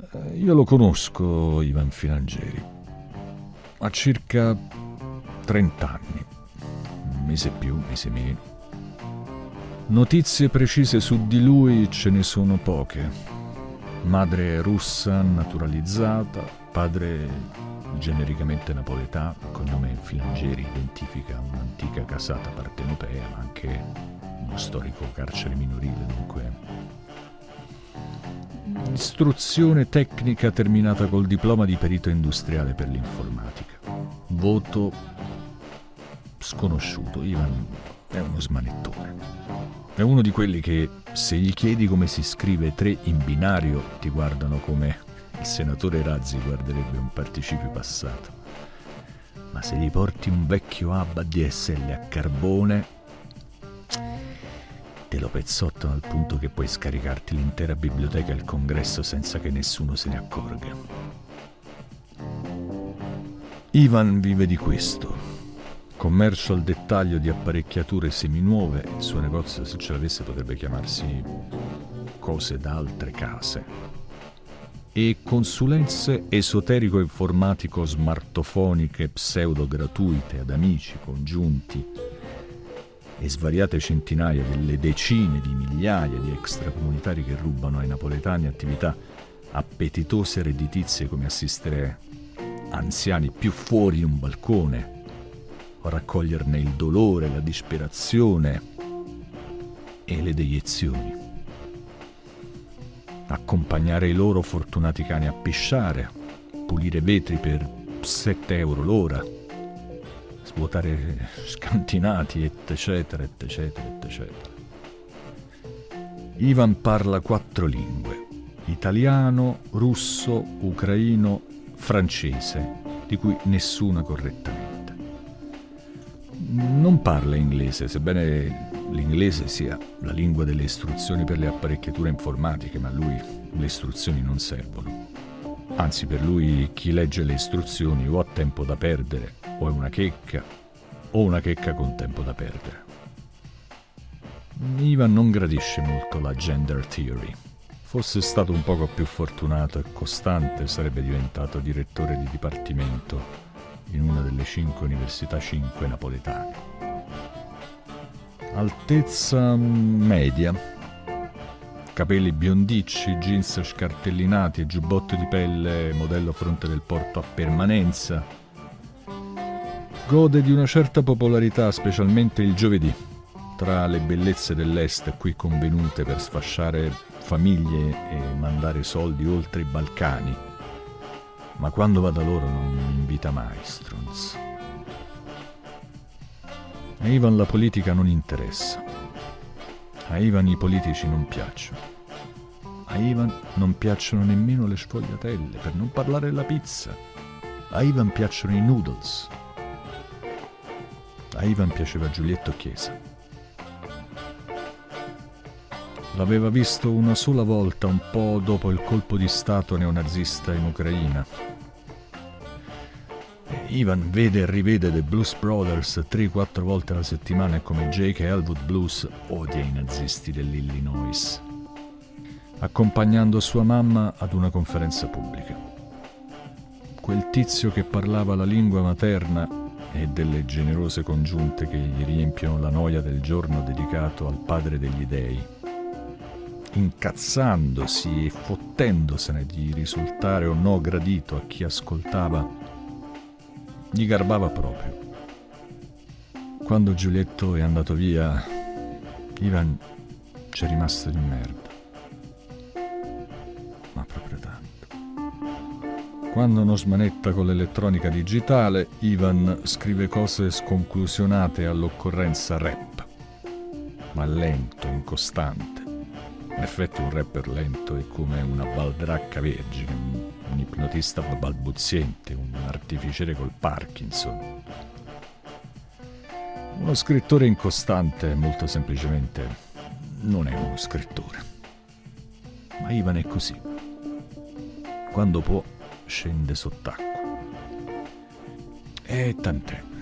Eh, io lo conosco, Ivan Filangeri. Ha circa 30 anni, mese più, mese meno. Notizie precise su di lui ce ne sono poche. Madre russa naturalizzata, padre genericamente napoletano, il cognome Filangeri identifica un'antica casata partenopea, ma anche uno storico carcere minorile, dunque istruzione tecnica terminata col diploma di perito industriale per l'informatica. Voto sconosciuto. Ivan è uno smanettone. È uno di quelli che se gli chiedi come si scrive tre in binario ti guardano come il senatore Razzi guarderebbe un participio passato. Ma se gli porti un vecchio ABBA DSL a carbone, te lo pezzottano al punto che puoi scaricarti l'intera biblioteca al congresso senza che nessuno se ne accorga. Ivan vive di questo. Commercio al dettaglio di apparecchiature seminuove, il suo negozio se ce l'avesse potrebbe chiamarsi cose da altre case e consulenze esoterico-informatico-smartofoniche pseudo-gratuite ad amici, congiunti e svariate centinaia delle decine di migliaia di extracomunitari che rubano ai napoletani attività appetitose e redditizie come assistere anziani più fuori un balcone o raccoglierne il dolore, la disperazione e le deiezioni. Accompagnare i loro fortunati cani a pisciare, pulire vetri per 7 euro l'ora, svuotare scantinati, eccetera, eccetera, eccetera. Ivan parla quattro lingue, italiano, russo, ucraino, francese, di cui nessuna correttamente. Non parla inglese, sebbene l'inglese sia la lingua delle istruzioni per le apparecchiature informatiche, ma a lui le istruzioni non servono. Anzi, per lui chi legge le istruzioni o ha tempo da perdere o è una checca o una checca con tempo da perdere. Ivan non gradisce molto la gender theory. Fosse stato un poco più fortunato e costante sarebbe diventato direttore di dipartimento in una delle cinque università cinque napoletane altezza media, capelli biondicci, jeans scartellinati e giubbotto di pelle modello fronte del porto a permanenza. Gode di una certa popolarità, specialmente il giovedì, tra le bellezze dell'Est qui convenute per sfasciare famiglie e mandare soldi oltre i Balcani. Ma quando va da loro non mi invita mai, stronzo. A Ivan la politica non interessa. A Ivan i politici non piacciono. A Ivan non piacciono nemmeno le sfogliatelle, per non parlare della pizza. A Ivan piacciono i noodles. A Ivan piaceva Giulietto Chiesa. L'aveva visto una sola volta, un po' dopo il colpo di Stato neonazista in Ucraina, Ivan vede e rivede The Blues Brothers 3-4 volte alla settimana e come Jake Elwood Blues odia i nazisti dell'Illinois, accompagnando sua mamma ad una conferenza pubblica. Quel tizio che parlava la lingua materna e delle generose congiunte che gli riempiono la noia del giorno dedicato al padre degli dei, incazzandosi e fottendosene di risultare o no gradito a chi ascoltava gli garbava proprio. Quando Giulietto è andato via, Ivan c'è rimasto di merda. Ma proprio tanto. Quando non smanetta con l'elettronica digitale, Ivan scrive cose sconclusionate all'occorrenza rap, ma lento, incostante. In effetti un rapper lento è come una baldracca vergine, un ipnotista balbuziente, un artificiere col Parkinson. Uno scrittore incostante, molto semplicemente, non è uno scrittore. Ma Ivan è così. Quando può, scende sott'acqua. E tant'è.